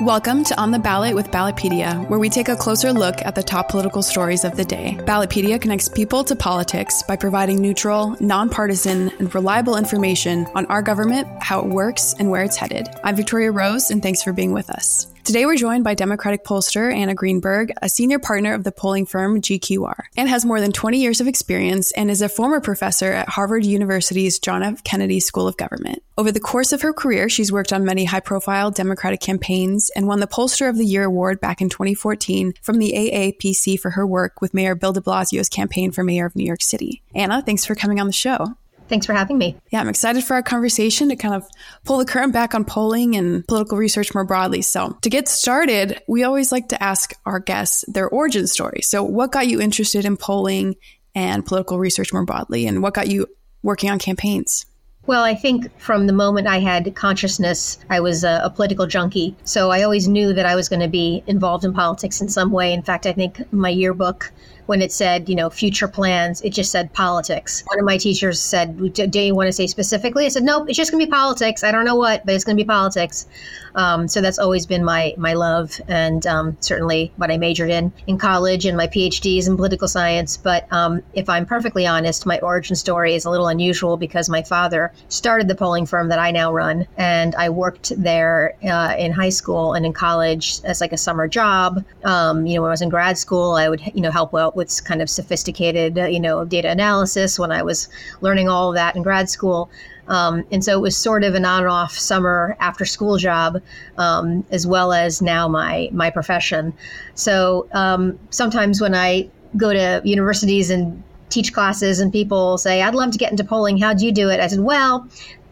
Welcome to On the Ballot with Ballotpedia, where we take a closer look at the top political stories of the day. Ballotpedia connects people to politics by providing neutral, nonpartisan, and reliable information on our government, how it works, and where it's headed. I'm Victoria Rose, and thanks for being with us. Today, we're joined by Democratic pollster Anna Greenberg, a senior partner of the polling firm GQR. and has more than 20 years of experience and is a former professor at Harvard University's John F. Kennedy School of Government. Over the course of her career, she's worked on many high profile Democratic campaigns and won the Pollster of the Year award back in 2014 from the AAPC for her work with Mayor Bill de Blasio's campaign for mayor of New York City. Anna, thanks for coming on the show. Thanks for having me. Yeah, I'm excited for our conversation to kind of pull the curtain back on polling and political research more broadly. So, to get started, we always like to ask our guests their origin story. So, what got you interested in polling and political research more broadly, and what got you working on campaigns? Well, I think from the moment I had consciousness, I was a, a, political junkie. So I always knew that I was going to be involved in politics in some way. In fact, I think my yearbook when it said, you know, future plans, it just said politics. One of my teachers said, Do you want to say specifically? I said, Nope, it's just going to be politics. I don't know what, but it's going to be politics. Um, so that's always been my my love, and um, certainly what I majored in in college, and my PhD is in political science. But um, if I'm perfectly honest, my origin story is a little unusual because my father started the polling firm that I now run, and I worked there uh, in high school and in college as like a summer job. Um, you know, when I was in grad school, I would you know help out with kind of sophisticated uh, you know data analysis when I was learning all of that in grad school. Um, and so it was sort of an on and off summer after school job, um, as well as now my my profession. So um, sometimes when I go to universities and teach classes, and people say, "I'd love to get into polling. How'd you do it?" I said, "Well."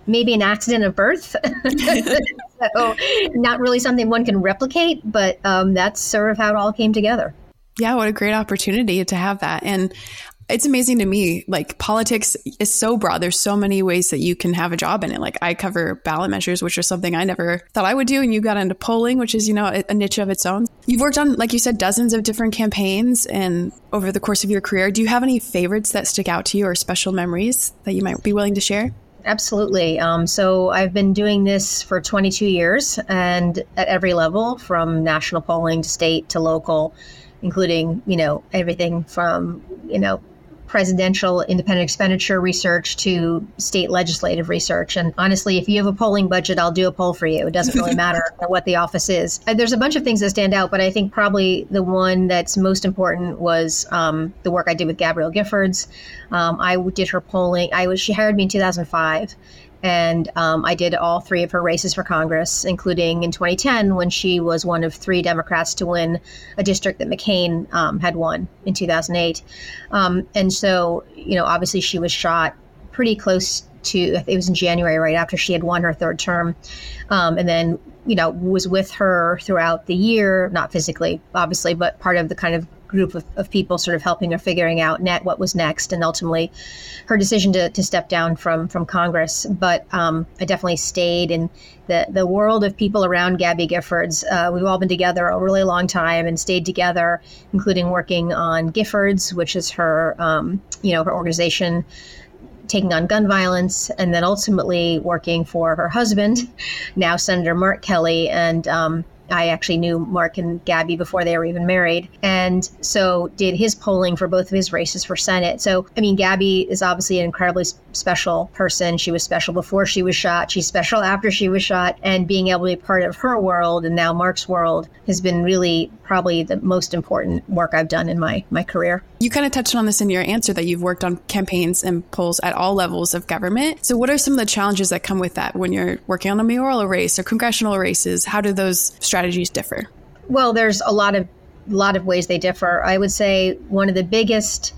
Maybe an accident of birth. so, not really something one can replicate, but um, that's sort of how it all came together. Yeah, what a great opportunity to have that. And it's amazing to me. Like politics is so broad. There's so many ways that you can have a job in it. Like I cover ballot measures, which is something I never thought I would do. And you got into polling, which is, you know, a, niche of its own. You've worked on, like you said, dozens of different campaigns and over the course of your career. Do you have any favorites that stick out to you or special memories that you might be willing to share? Absolutely. Um, so I've been doing this for 22 years and at every level from national polling to state to local including you know everything from you know presidential independent expenditure research to state legislative research. And honestly, if you have a polling budget, I'll do a poll for you. It doesn't really matter what the office is. Uh, there's a bunch of things that stand out, but I think probably the one that's most important was um, the work I did with Gabrielle Giffords. Um, I did her polling. I was she hired me in 2005 and um, I did all three of her races for Congress, including in 2010 when she was one of three Democrats to win a district that McCain um, had won in 2008. Um, and so, you know, obviously she was shot pretty close to, it was in January, right after she had won her third term. Um, and then, you know, was with her throughout the year, not physically, obviously, but part of the kind of group of, of people sort of helping her figuring out net what was next and ultimately her decision to, to step down from from Congress. But um, I definitely stayed in the, the world of people around Gabby Giffords. Uh, we've all been together a really long time and stayed together, including working on Giffords, which is her um, you know her organization taking on gun violence, and then ultimately working for her husband, now Senator Mark Kelly, and um, I actually knew Mark and Gabby before they were even married. And so did his polling for both of his races for Senate. So, I mean, Gabby is obviously an incredibly special person. She was special before she was shot. She's special after she was shot. And being able to be part of her world and now Mark's world has been really probably the most important work I've done in my, my career. You kind of touched on this in your answer that you've worked on campaigns and polls at all levels of government. So, what are some of the challenges that come with that when you're working on a mayoral race or congressional races? How do those strategies differ? Well, there's a lot of lot of ways they differ. I would say one of the biggest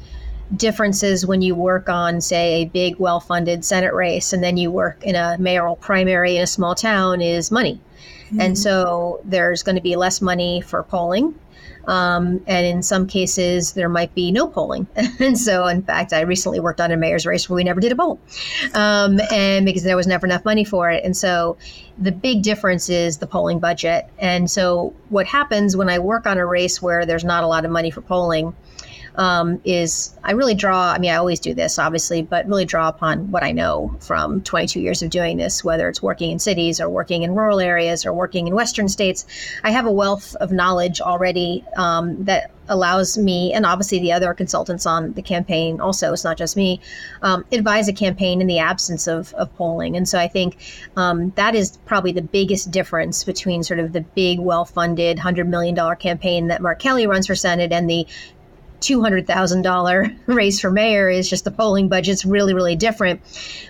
differences when you work on, say, a big, well funded Senate race and then you work in a mayoral primary in a small town is money. Mm-hmm. And so there's going to be less money for polling. Um, and in some cases, there might be no polling. and so, in fact, I recently worked on a mayor's race where we never did a poll, um, and because there was never enough money for it. And so, the big difference is the polling budget. And so, what happens when I work on a race where there's not a lot of money for polling? Um, is I really draw, I mean, I always do this, obviously, but really draw upon what I know from 22 years of doing this, whether it's working in cities or working in rural areas or working in Western states. I have a wealth of knowledge already um, that allows me and obviously the other consultants on the campaign also it's not just me um, advise a campaign in the absence of, of polling and so i think um, that is probably the biggest difference between sort of the big well-funded $100 million campaign that mark kelly runs for senate and the $200,000 race for mayor is just the polling budget's really, really different.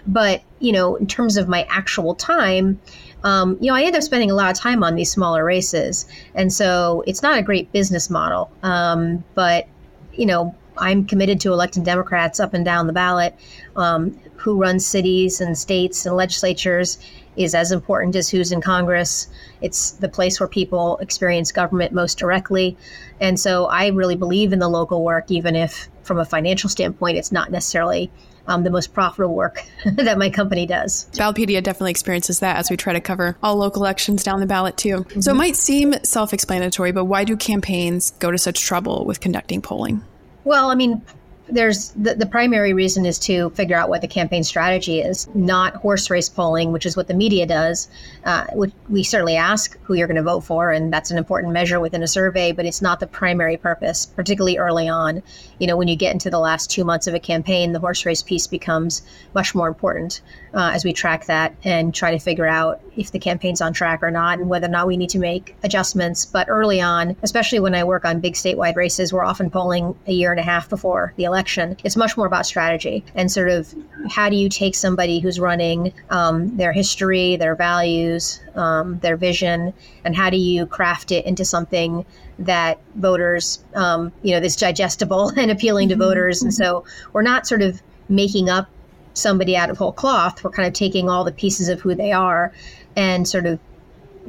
But, you know, in terms of my actual time, um, you know, I end up spending a lot of time on these smaller races. And so it's not a great business model. Um, but, you know, I'm committed to electing Democrats up and down the ballot. Um, who run cities and states and legislatures is as important as who's in Congress. It's the place where people experience government most directly. And so I really believe in the local work, even if from a financial standpoint, it's not necessarily um, the most profitable work that my company does. Ballotpedia definitely experiences that as we try to cover all local elections down the ballot, too. Mm-hmm. So it might seem self explanatory, but why do campaigns go to such trouble with conducting polling? Well, I mean, there's the, the primary reason is to figure out what the campaign strategy is, not horse race polling, which is what the media does. Uh, we certainly ask who you're going to vote for, and that's an important measure within a survey, but it's not the primary purpose, particularly early on. You know, when you get into the last two months of a campaign, the horse race piece becomes much more important uh, as we track that and try to figure out if the campaign's on track or not and whether or not we need to make adjustments. But early on, especially when I work on big statewide races, we're often polling a year and a half before the election election. It's much more about strategy and sort of how do you take somebody who's running um, their history, their values, um, their vision, and how do you craft it into something that voters, um, you know, that's digestible and appealing to mm-hmm. voters. And so we're not sort of making up somebody out of whole cloth. We're kind of taking all the pieces of who they are and sort of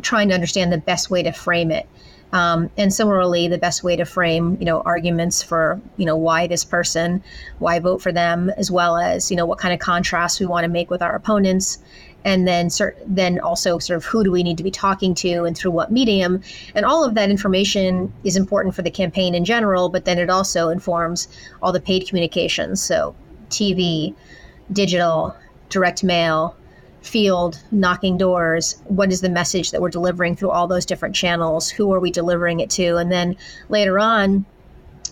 trying to understand the best way to frame it. Um, and similarly, the best way to frame, you know, arguments for, you know, why this person, why vote for them, as well as, you know, what kind of contrast we want to make with our opponents, and then cert- then also sort of who do we need to be talking to and through what medium, and all of that information is important for the campaign in general, but then it also informs all the paid communications, so TV, digital, direct mail, field knocking doors what is the message that we're delivering through all those different channels? Who are we delivering it to? And then later on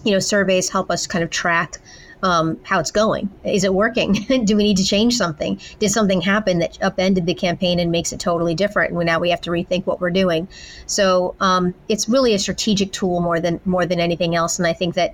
you know surveys help us kind of track um, how it's going. Is it working? Do we need to change something? Did something happen that upended the campaign and makes it totally different? And now we have to rethink what we're doing. So um, it's really a strategic tool more than more than anything else. And i think that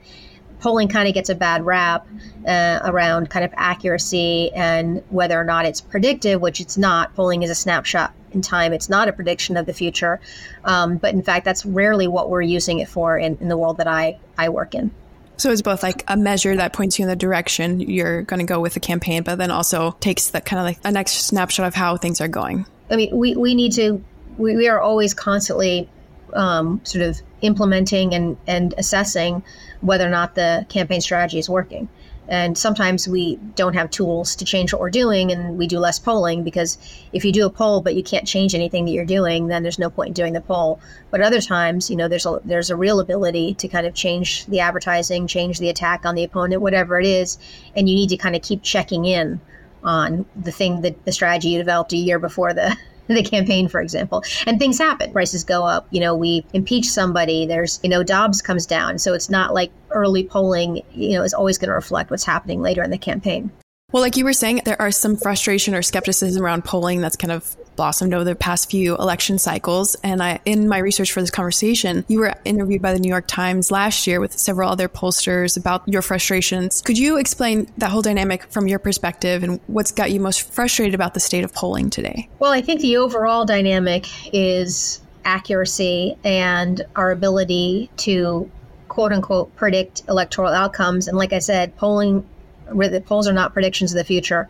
polling kind of gets a bad rap uh, around kind of accuracy and whether or not it's predictive, which it's not. Polling is a snapshot in time. It's not a prediction of the future. Um, but in fact, that's rarely what we're using it for in, in the world that I, I work in. So it's both like a measure that points you in the direction you're going to go with the campaign, but then also takes that kind of like a next snapshot of how things are going. I mean, we, we need to, we, we are always constantly um, sort of implementing and, and assessing whether or not the campaign strategy is working. And sometimes we don't have tools to change what we're doing, and we do less polling because if you do a poll but you can't change anything that you're doing, then there's no point in doing the poll. But other times, you know, there's a there's a real ability to kind of change the advertising, change the attack on the opponent, whatever it is, and you need to kind of keep checking in on the thing that the strategy you developed a year before the the campaign, for example. And things happen. Prices go up. You know, we impeach somebody. There's, you know, Dobbs comes down. So it's not like early polling, you know, is always going to reflect what's happening later in the campaign. Well, like you were saying, there are some frustration or skepticism around polling that's kind of blossomed over the past few election cycles. And I, in my research for this conversation, you were interviewed by the New York Times last year with several other pollsters about your frustrations. Could you explain that whole dynamic from your perspective and what's got you most frustrated about the state of polling today? Well, I think the overall dynamic is accuracy and our ability to quote unquote predict electoral outcomes. And like I said, polling the polls are not predictions of the future,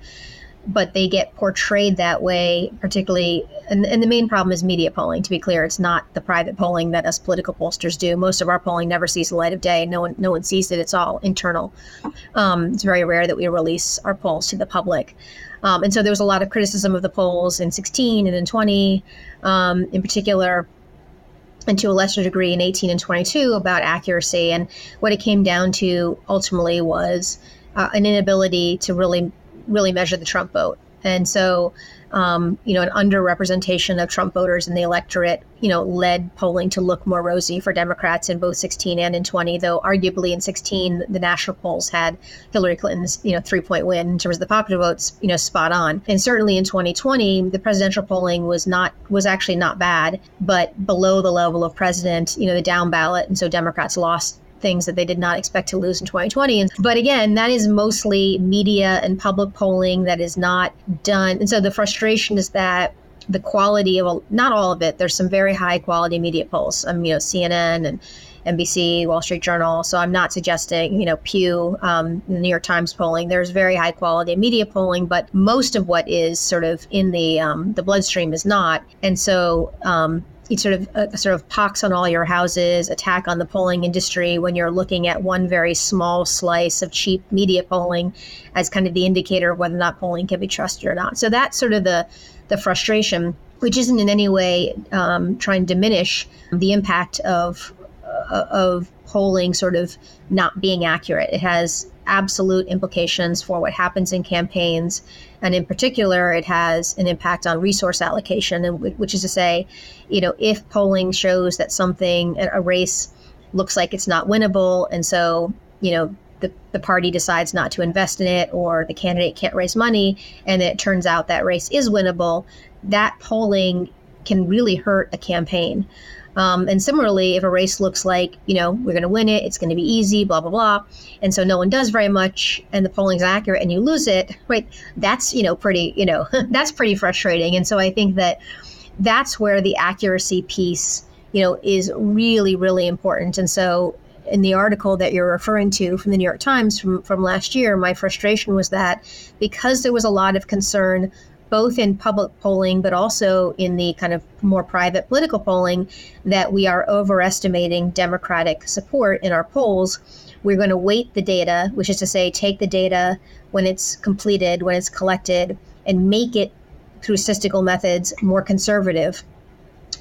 but they get portrayed that way, particularly. And, and the main problem is media polling. To be clear, it's not the private polling that us political pollsters do. Most of our polling never sees the light of day. No one, no one sees it. It's all internal. Um, it's very rare that we release our polls to the public. Um, and so there was a lot of criticism of the polls in 16 and in 20, um, in particular and to a lesser degree in 18 and 22 about accuracy. And what it came down to ultimately was uh, an inability to really, really measure the Trump vote. And so um, you know, an underrepresentation of Trump voters in the electorate, you know, led polling to look more rosy for Democrats in both 16 and in 20. Though arguably in 16, the national polls had Hillary Clinton's, you know, three point win in terms of the popular votes, you know, spot on. And certainly in 2020, the presidential polling was not was actually not bad, but below the level of president, you know, the down ballot, and so Democrats lost things that they did not expect to lose in 2020. But again, that is mostly media and public polling that is not done. And so the frustration is that the quality of not all of it. There's some very high quality media polls. Um, you know, CNN and NBC, Wall Street Journal. So I'm not suggesting, you know, Pew, um, New York Times polling. There's very high quality media polling, but most of what is sort of in the um, the bloodstream is not. And so um, sort of a sort of pox on all your houses, attack on the polling industry when you're looking at one very small slice of cheap media polling as kind of the indicator of whether or not polling can be trusted or not. So that's sort of the the frustration, which isn't in any way um, trying to diminish the impact of uh, of polling sort of not being accurate. It has absolute implications for what happens in campaigns. And in particular, it has an impact on resource allocation, and which is to say, you know, if polling shows that something, a race looks like it's not winnable, and so, you know, the, the party decides not to invest in it or the candidate can't raise money and it turns out that race is winnable, that polling can really hurt a campaign. Um, and similarly, if a race looks like, you know, we're going to win it, it's going to be easy, blah, blah, blah, and so no one does very much and the polling's accurate and you lose it, right? That's, you know, pretty, you know, that's pretty frustrating. And so I think that that's where the accuracy piece, you know, is really, really important. And so in the article that you're referring to from the New York Times from, from last year, my frustration was that because there was a lot of concern both in public polling but also in the kind of more private political polling that we are overestimating Democratic support in our polls. We're going to weight the data, which is to say, take the data when it's completed, when it's collected, and make it through statistical methods more conservative,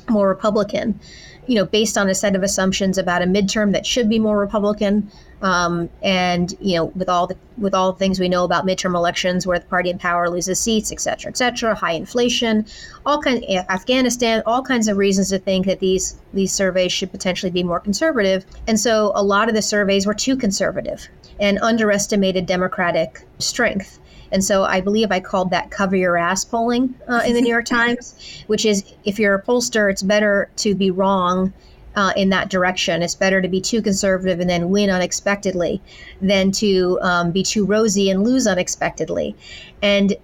more Republican you know, based on a set of assumptions about a midterm that should be more Republican, um, and you know, with all the with all the things we know about midterm elections, where the party in power loses seats, et cetera, et cetera, high inflation, all kind Afghanistan, all kinds of reasons to think that these these surveys should potentially be more conservative. And so, a lot of the surveys were too conservative and underestimated Democratic strength. And so I believe I called that cover your ass polling uh, in the New York Times, which is if you're a pollster, it's better to be wrong uh, in that direction. It's better to be too conservative and then win unexpectedly than to um, be too rosy and lose unexpectedly. And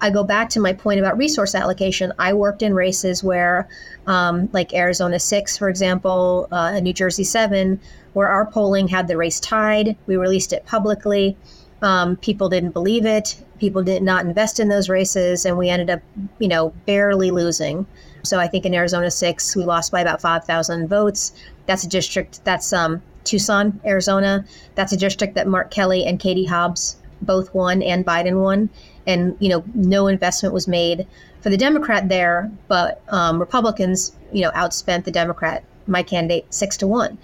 I go back to my point about resource allocation. I worked in races where, um, like Arizona 6, for example, uh, New Jersey 7, where our polling had the race tied. We released it publicly. Um, people didn't believe it. People did not invest in those races, and we ended up, you know, barely losing. So I think in Arizona six, we lost by about five thousand votes. That's a district. That's um, Tucson, Arizona. That's a district that Mark Kelly and Katie Hobbs both won, and Biden won. And you know, no investment was made for the Democrat there, but um, Republicans, you know, outspent the Democrat, my candidate, six to one.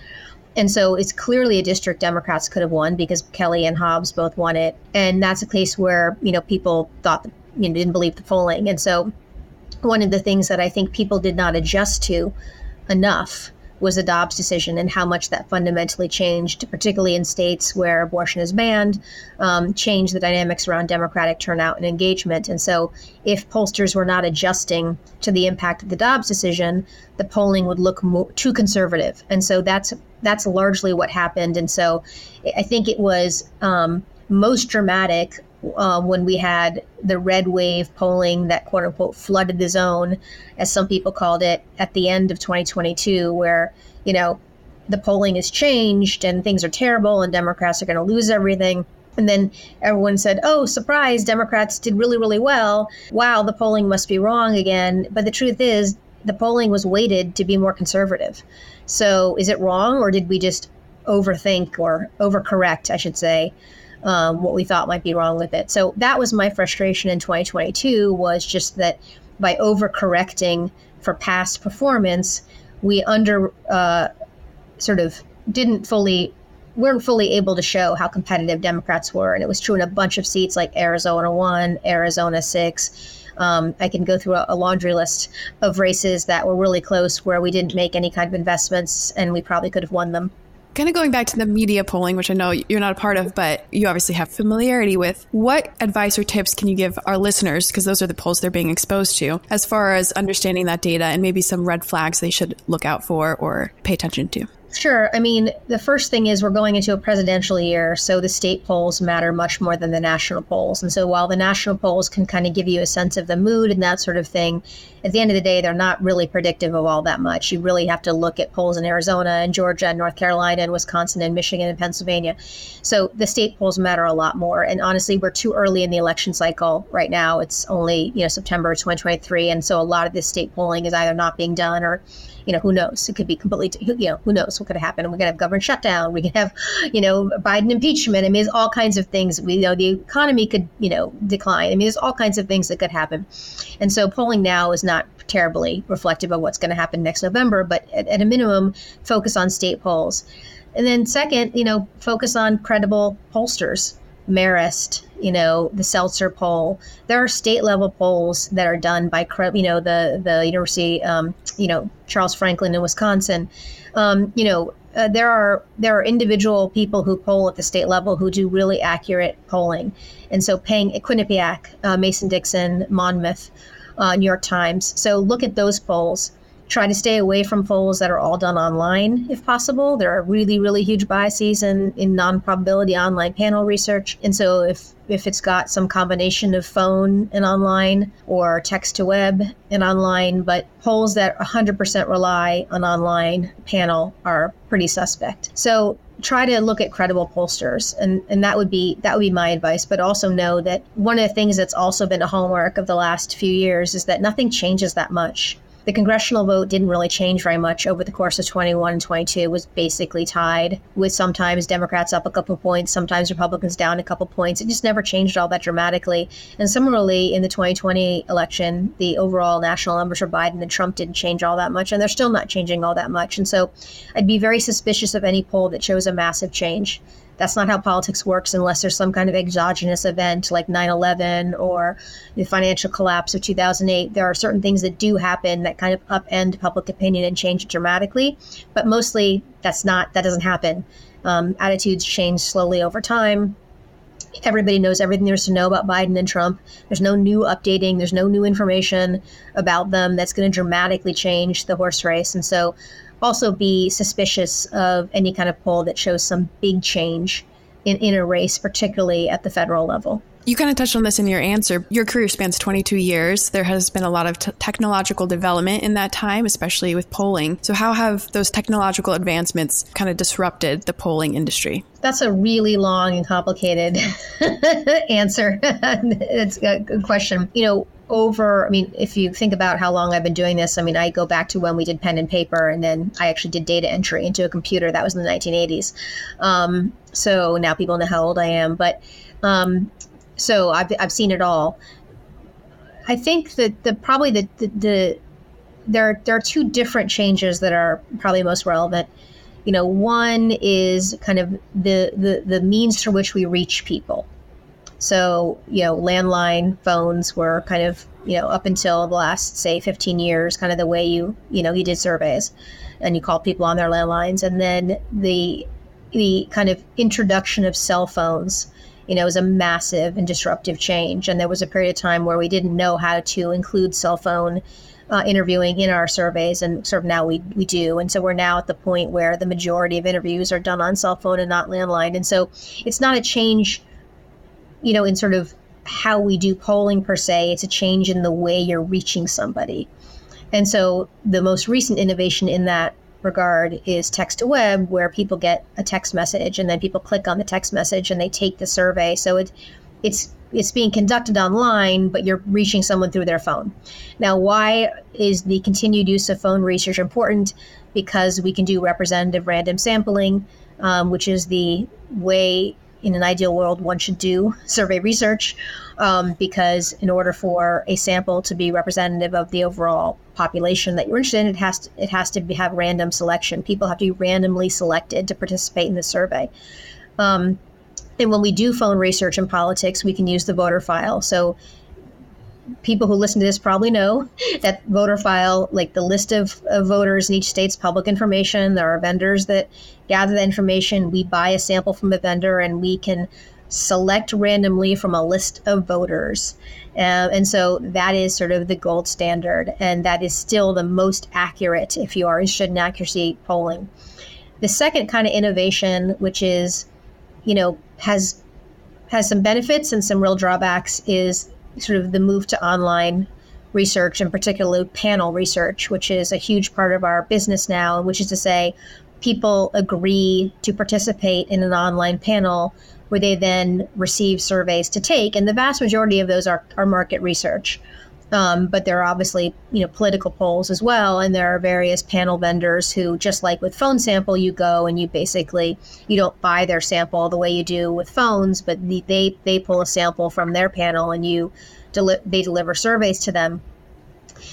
And so it's clearly a district Democrats could have won because Kelly and Hobbs both won it. And that's a case where, you know, people thought, you know, didn't believe the polling. And so one of the things that I think people did not adjust to enough was the Dobbs decision and how much that fundamentally changed, particularly in states where abortion is banned, um, changed the dynamics around Democratic turnout and engagement. And so, if pollsters were not adjusting to the impact of the Dobbs decision, the polling would look more, too conservative. And so that's that's largely what happened. And so, I think it was um, most dramatic uh, when we had the red wave polling that quote unquote flooded the zone, as some people called it, at the end of 2022, where, you know, the polling has changed and things are terrible and Democrats are going to lose everything. And then everyone said, oh, surprise, Democrats did really, really well. Wow, the polling must be wrong again. But the truth is, the polling was weighted to be more conservative. So is it wrong or did we just overthink or overcorrect, I should say, um, what we thought might be wrong with it. So that was my frustration in 2022 was just that by overcorrecting for past performance, we under uh, sort of didn't fully weren't fully able to show how competitive Democrats were, and it was true in a bunch of seats like Arizona one, Arizona six. Um, I can go through a, a, laundry list of races that were really close where we didn't make any kind of investments, and we probably could have won them. Kind of going back to the media polling, which I know you're not a part of, but you obviously have familiarity with. What advice or tips can you give our listeners, because those are the polls they're being exposed to, as far as understanding that data and maybe some red flags they should look out for or pay attention to? Sure. I mean, the first thing is we're going into a presidential year, so the state polls matter much more than the national polls. And so while the national polls can kind of give you a sense of the mood and that sort of thing, at the end of the day, they're not really predictive of all that much. You really have to look at polls in Arizona and Georgia and North Carolina and Wisconsin and Michigan and Pennsylvania. So the state polls matter a lot more. And honestly, we're too early in the election cycle right now. It's only, you know, September 2023. And so a lot of this state polling is either not being done or you know, who knows? It could be completely, you know, who knows what could happen? We could have government shutdown. We could have, you know, Biden impeachment. I mean, there's all kinds of things. We you know the economy could, you know, decline. I mean, there's all kinds of things that could happen. And so polling now is not terribly reflective of what's going to happen next November, but at, at a minimum, focus on state polls. And then second, you know, focus on credible pollsters Marist, you know, the Selzer poll. There are state level polls that are done by, you know, the the University, um, you know, Charles Franklin in Wisconsin. Um, you know, uh, there are there are individual people who poll at the state level who do really accurate polling, and so paying Quinnipiac, uh, Mason Dixon, Monmouth, uh, New York Times. So look at those polls try to stay away from polls that are all done online if possible. There are really, really huge biases in, in non probability online panel research. And so if if it's got some combination of phone and online or text to web and online, but polls that 100% rely on online panel are pretty suspect. So try to look at credible pollsters and, and that would be that would be my advice but also know that one of the things that's also been a hallmark of the last few years is that nothing changes that much the congressional vote didn't really change very much over the course of 21 and 22. It was basically tied, with sometimes Democrats up a couple points, sometimes Republicans down a couple points. It just never changed all that dramatically. And similarly, in the 2020 election, the overall national numbers for Biden and Trump didn't change all that much, and they're still not changing all that much. And so I'd be very suspicious of any poll that shows a massive change. That's not how politics works unless there's some kind of exogenous event like 9 11 or the financial collapse of 2008. There are certain things that do happen that kind of upend public opinion and change it dramatically, but mostly that's not, that doesn't happen. Um, attitudes change slowly over time. Everybody knows everything there's to know about Biden and Trump. There's no new updating, there's no new information about them that's going to dramatically change the horse race. And so also be suspicious of any kind of poll that shows some big change in, in a race, particularly at the federal level. You kind of touched on this in your answer. Your career spans 22 years. There has been a lot of t- technological development in that time, especially with polling. So, how have those technological advancements kind of disrupted the polling industry? That's a really long and complicated answer. it's a good question. You know, over, I mean, if you think about how long I've been doing this, I mean, I go back to when we did pen and paper, and then I actually did data entry into a computer. That was in the 1980s. Um, so now people know how old I am. But um, so I've, I've seen it all. I think that the probably the, the, the there there are two different changes that are probably most relevant. You know, one is kind of the the, the means through which we reach people. So, you know, landline phones were kind of, you know, up until the last, say, 15 years, kind of the way you, you know, you did surveys and you called people on their landlines. And then the, the kind of introduction of cell phones, you know, was a massive and disruptive change. And there was a period of time where we didn't know how to include cell phone uh, interviewing in our surveys, and sort of now we, we do. And so we're now at the point where the majority of interviews are done on cell phone and not landline. And so it's not a change you know, in sort of how we do polling per se. It's a change in the way you're reaching somebody. And so the most recent innovation in that regard is text to web, where people get a text message and then people click on the text message and they take the survey. So it, it's it's being conducted online, but you're reaching someone through their phone. Now, why is the continued use of phone research important? Because we can do representative random sampling, um, which is the way in an ideal world, one should do survey research um, because in order for a sample to be representative of the overall population that you're interested in, it has to, it has to be, have random selection. People have to be randomly selected to participate in the survey. Um, and when we do phone research in politics, we can use the voter file. So people who listen to this probably know that voter file, like the list of, of, voters in each state's public information. There are vendors that gather the information. We buy a sample from a vendor and we can select randomly from a list of voters. Uh, and so that is sort of the gold standard. And that is still the most accurate if you are interested in accuracy polling. The second kind of innovation, which is, you know, has has some benefits and some real drawbacks, is sort of the move to online research, and particularly panel research, which is a huge part of our business now, which is to say, people agree to participate in an online panel where they then receive surveys to take. And the vast majority of those are, are market research. Um, but there are obviously, you know, political polls as well, and there are various panel vendors who, just like with phone sample, you go and you basically you don't buy their sample the way you do with phones, but the, they they pull a sample from their panel and you deli- they deliver surveys to them.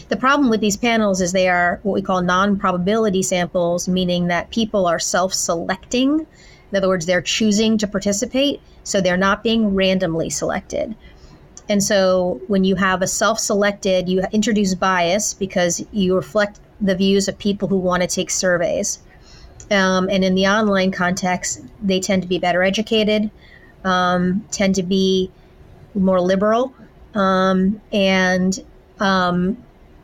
The problem with these panels is they are what we call non-probability samples, meaning that people are self-selecting. In other words, they're choosing to participate, so they're not being randomly selected. And so when you have a self selected, you introduce bias because you reflect the views of people who want to take surveys. Um, and in the online context, they tend to be better educated, um, tend to be more liberal, um, and um,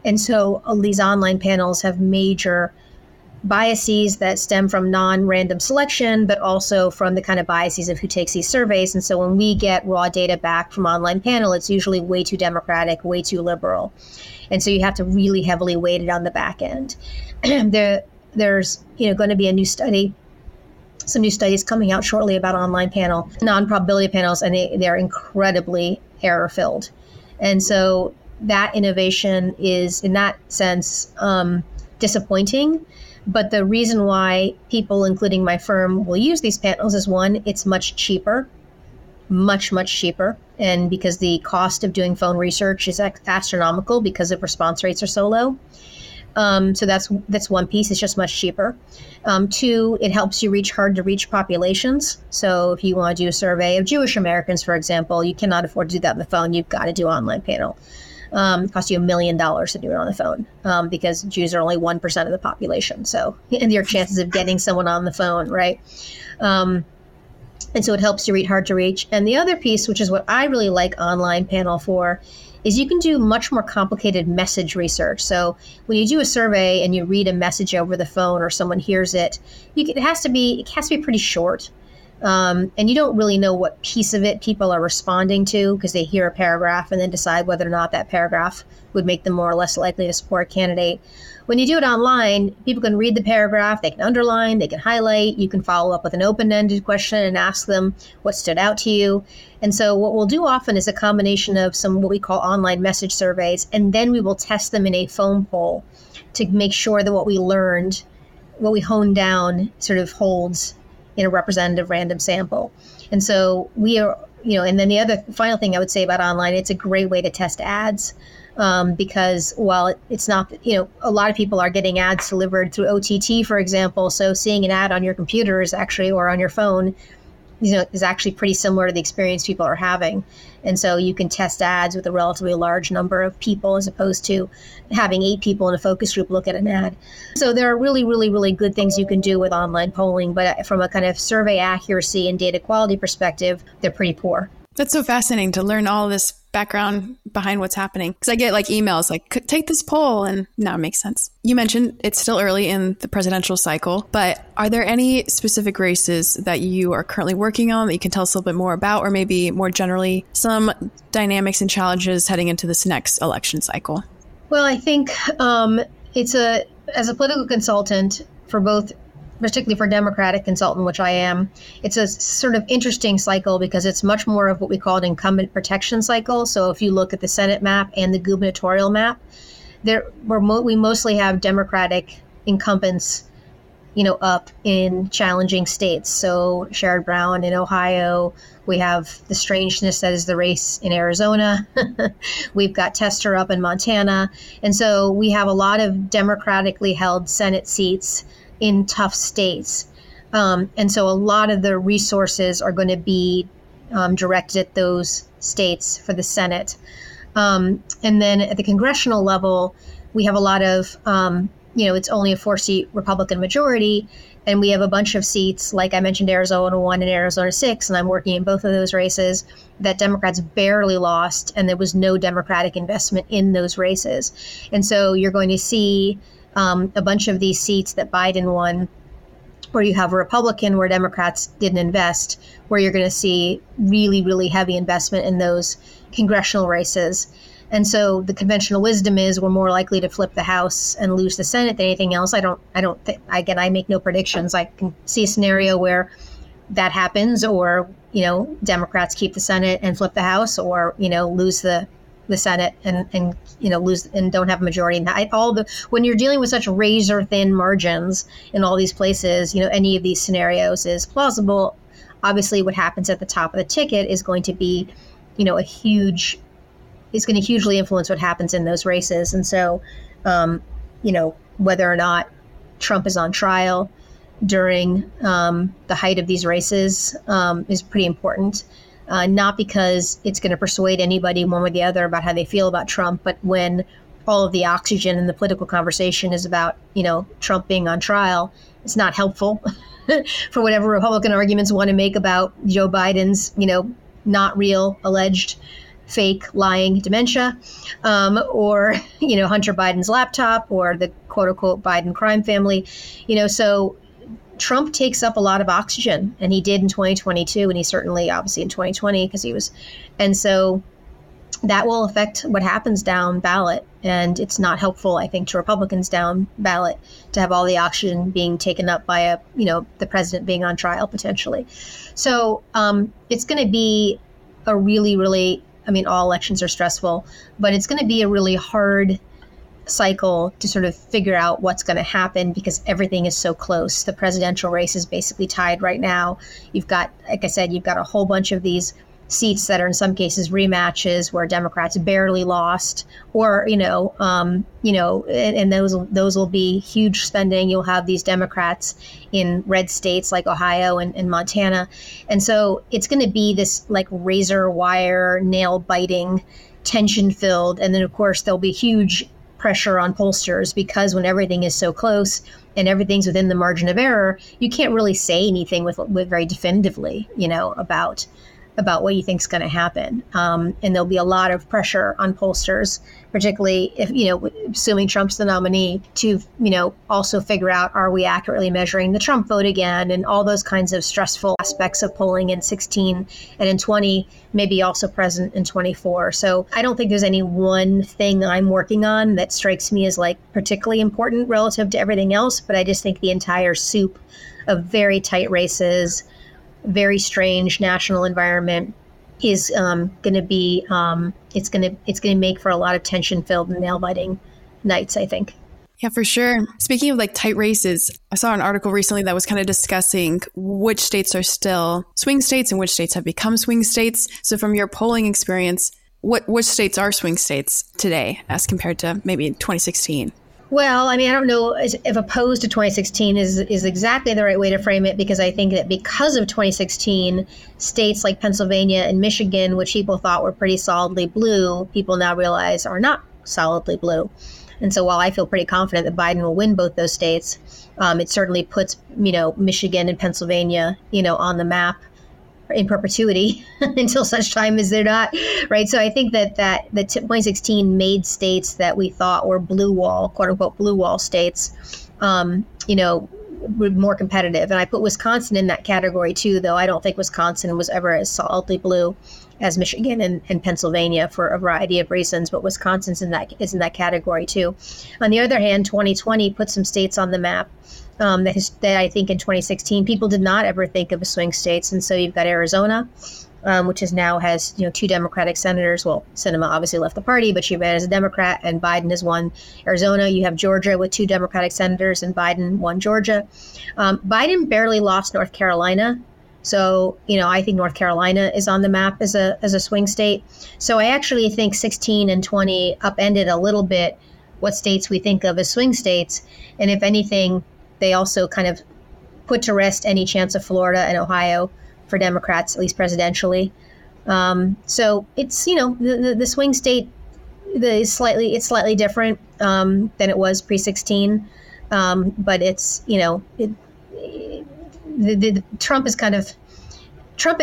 and so uh, these online panels have major biases that stem from non-random selection, but also from the kind of biases of who takes these surveys. And so when we get raw data back from online panel, it's usually way too democratic, way too liberal. And so you have to really heavily weight it on the back end. there, there's you know going to be a new study some new studies coming out shortly about online panel non-probability panels and they, they're incredibly error filled and so that innovation is in that sense um, disappointing but the reason why people, including my firm, will use these panels is one, it's much cheaper, much, much cheaper. And because the cost of doing phone research is astronomical because the response rates are so low. Um, so that's that's one piece. It's just much cheaper. Um, two, it helps you reach hard to reach populations. So if you want to do a survey of Jewish Americans, for example, you cannot afford to do that on the phone. You've got to do online panel um, cost you a million dollars to do it on the phone um, because Jews are only 1% of the population. So, and your chances of getting someone on the phone, right? Um, and so it helps you read hard to reach. And the other piece, which is what I really like online panel for, is you can do much more complicated message research. So when you do a survey and you read a message over the phone or someone hears it, you, it has to be it has to be pretty short. Um, and you don't really know what piece of it people are responding to because they hear a paragraph and then decide whether or not that paragraph would make them more or less likely to support a candidate. When you do it online, people can read the paragraph, they can underline, they can highlight, you can follow up with an open ended question and ask them what stood out to you. And so, what we'll do often is a combination of some what we call online message surveys, and then we will test them in a phone poll to make sure that what we learned, what we honed down, sort of holds in a representative random sample. And so we are, you know, and then the other final thing I would say about online, it's a great way to test ads. Um, because while it's not, you know, a lot of people are getting ads delivered through OTT, for example. So seeing an ad on your computer is actually, or on your phone, you know, is actually pretty similar to the experience people are having. And so you can test ads with a relatively large number of people as opposed to having eight people in a focus group look at an ad. So there are really, really, really good things you can do with online polling, but from a kind of survey accuracy and data quality perspective, they're pretty poor. That's so fascinating to learn all this background behind what's happening. Because I get like emails like, take this poll, and now it makes sense. You mentioned it's still early in the presidential cycle, but are there any specific races that you are currently working on that you can tell us a little bit more about, or maybe more generally, some dynamics and challenges heading into this next election cycle? Well, I think um, it's a, as a political consultant for both particularly for Democratic consultant, which I am, it's a sort of interesting cycle because it's much more of what we call an incumbent protection cycle. So if you look at the Senate map and the gubernatorial map, there mo- we mostly have Democratic incumbents you know, up in challenging states. So Sherrod Brown in Ohio. We have the strangeness that is the race in Arizona. We've got Tester up in Montana. And so we have a lot of democratically held Senate seats in tough states. Um, and so a lot of the resources are going to be um, directed at those states for the Senate. Um, and then at the congressional level, we have a lot of, um, you know, it's only a four seat Republican majority. And we have a bunch of seats, like I mentioned, Arizona 1 and Arizona 6, and I'm working in both of those races that Democrats barely lost, and there was no Democratic investment in those races. And so you're going to see um, a bunch of these seats that Biden won where you have a Republican where Democrats didn't invest, where you're going to see really, really heavy investment in those congressional races. And so the conventional wisdom is we're more likely to flip the House and lose the Senate than anything else. I don't, I don't think, again, I make no predictions. I can see a scenario where that happens or, you know, Democrats keep the Senate and flip the House or, you know, lose the the Senate and, and you know lose and don't have a majority. And I, all the when you're dealing with such razor thin margins in all these places, you know any of these scenarios is plausible. Obviously, what happens at the top of the ticket is going to be, you know, a huge is going to hugely influence what happens in those races. And so, um, you know, whether or not Trump is on trial during um, the height of these races um, is pretty important uh, not because it's going to persuade anybody one way or the other about how they feel about Trump, but when all of the oxygen in the political conversation is about, you know, Trump being on trial, it's not helpful for whatever Republican arguments want to make about Joe Biden's, you know, not real alleged fake lying dementia um, or you know hunter biden's laptop or the quote unquote biden crime family you know so Trump takes up a lot of oxygen, and he did in 2022, and he certainly, obviously, in 2020 because he was, and so that will affect what happens down ballot, and it's not helpful, I think, to Republicans down ballot to have all the oxygen being taken up by a, you know, the president being on trial potentially. So um, it's going to be a really, really, I mean, all elections are stressful, but it's going to be a really hard cycle to sort of figure out what's going to happen because everything is so close. The presidential race is basically tied right now. You've got, like I said, you've got a whole bunch of these seats that are in some cases rematches where Democrats barely lost, or you know, um, you know, and, and, those those will be huge spending. You'll have these Democrats in red states like Ohio and, and Montana, and so it's going to be this like razor wire, nail biting, tension filled, and then of course there'll be huge pressure on pollsters because when everything is so close and everything's within the margin of error, you can't really say anything with, with very definitively, you know, about about what you think is going to happen. Um, and there'll be a lot of pressure on pollsters, particularly if, you know, assuming Trump's the nominee, to, you know, also figure out are we accurately measuring the Trump vote again and all those kinds of stressful aspects of polling in 16 and in 20, maybe also present in 24. So I don't think there's any one thing I'm working on that strikes me as like particularly important relative to everything else, but I just think the entire soup of very tight races very strange national environment is um, going to be um, it's going to it's going to make for a lot of tension filled nail biting nights i think. Yeah for sure. Speaking of like tight races i saw an article recently that was kind of discussing which states are still swing states and which states have become swing states. So from your polling experience what which states are swing states today as compared to maybe 2016 well, I mean, I don't know if opposed to 2016 is is exactly the right way to frame it because I think that because of 2016, states like Pennsylvania and Michigan, which people thought were pretty solidly blue, people now realize are not solidly blue. And so, while I feel pretty confident that Biden will win both those states, um, it certainly puts you know Michigan and Pennsylvania you know on the map in perpetuity until such time as they're not right? So i think that that the 2016 made states that we thought were blue wall quote unquote blue wall states um, you know more competitive. And i put wisconsin in that category too though i don't think wisconsin was ever as solidly blue as michigan and, and pennsylvania for a variety of reasons but wisconsin's in that is in that category too. On the other hand 2020 put some states on the map um, that, that I think in 2016 people did not ever think of swing states. And so you've got Arizona, um, which is now has you know two Democratic senators. Well, Sinema obviously left the party, but she ran as a Democrat, and Biden has won Arizona. You have Georgia with two Democratic senators, and Biden won Georgia. Um, Biden barely lost North Carolina. So, you know, I think North Carolina is on the map as a as a swing state. So I actually think 16 and 20 upended a little bit what states we think of as swing states. And if anything, they also kind of put to rest any chance of Florida and Ohio for Democrats, at least presidentially. Um, so it's you know the, the, the swing state the, is slightly it's slightly different um, than it was pre sixteen, um, but it's you know it, the, Trump is kind of Trump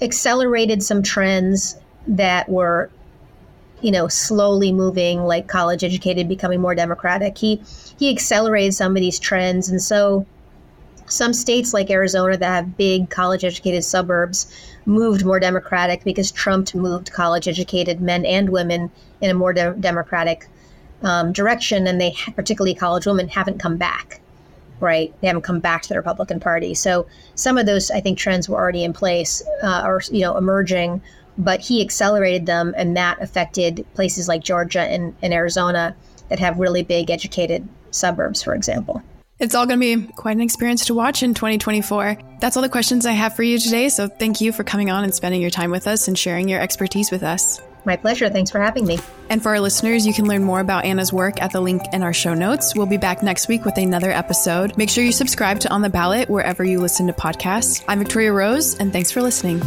accelerated some trends that were you know slowly moving like college educated becoming more democratic he he accelerated some of these trends and so some states like Arizona that have big college educated suburbs moved more democratic because Trump moved college educated men and women in a more de- democratic um, direction and they particularly college women haven't come back right? They haven't come back to the Republican Party. So some of those, I think, trends were already in place uh, or you know emerging, but he accelerated them, and that affected places like Georgia and, and Arizona that have really big educated suburbs, for example. It's all going to be quite an experience to watch in 2024. That's all the questions I have for you today. So thank you for coming on and spending your time with us and sharing your expertise with us. My pleasure. Thanks for having me. And for our listeners, you can learn more about Anna's work at the link in our show notes. We'll be back next week with another episode. Make sure you subscribe to On the Ballot wherever you listen to podcasts. I'm Victoria Rose, and thanks for listening.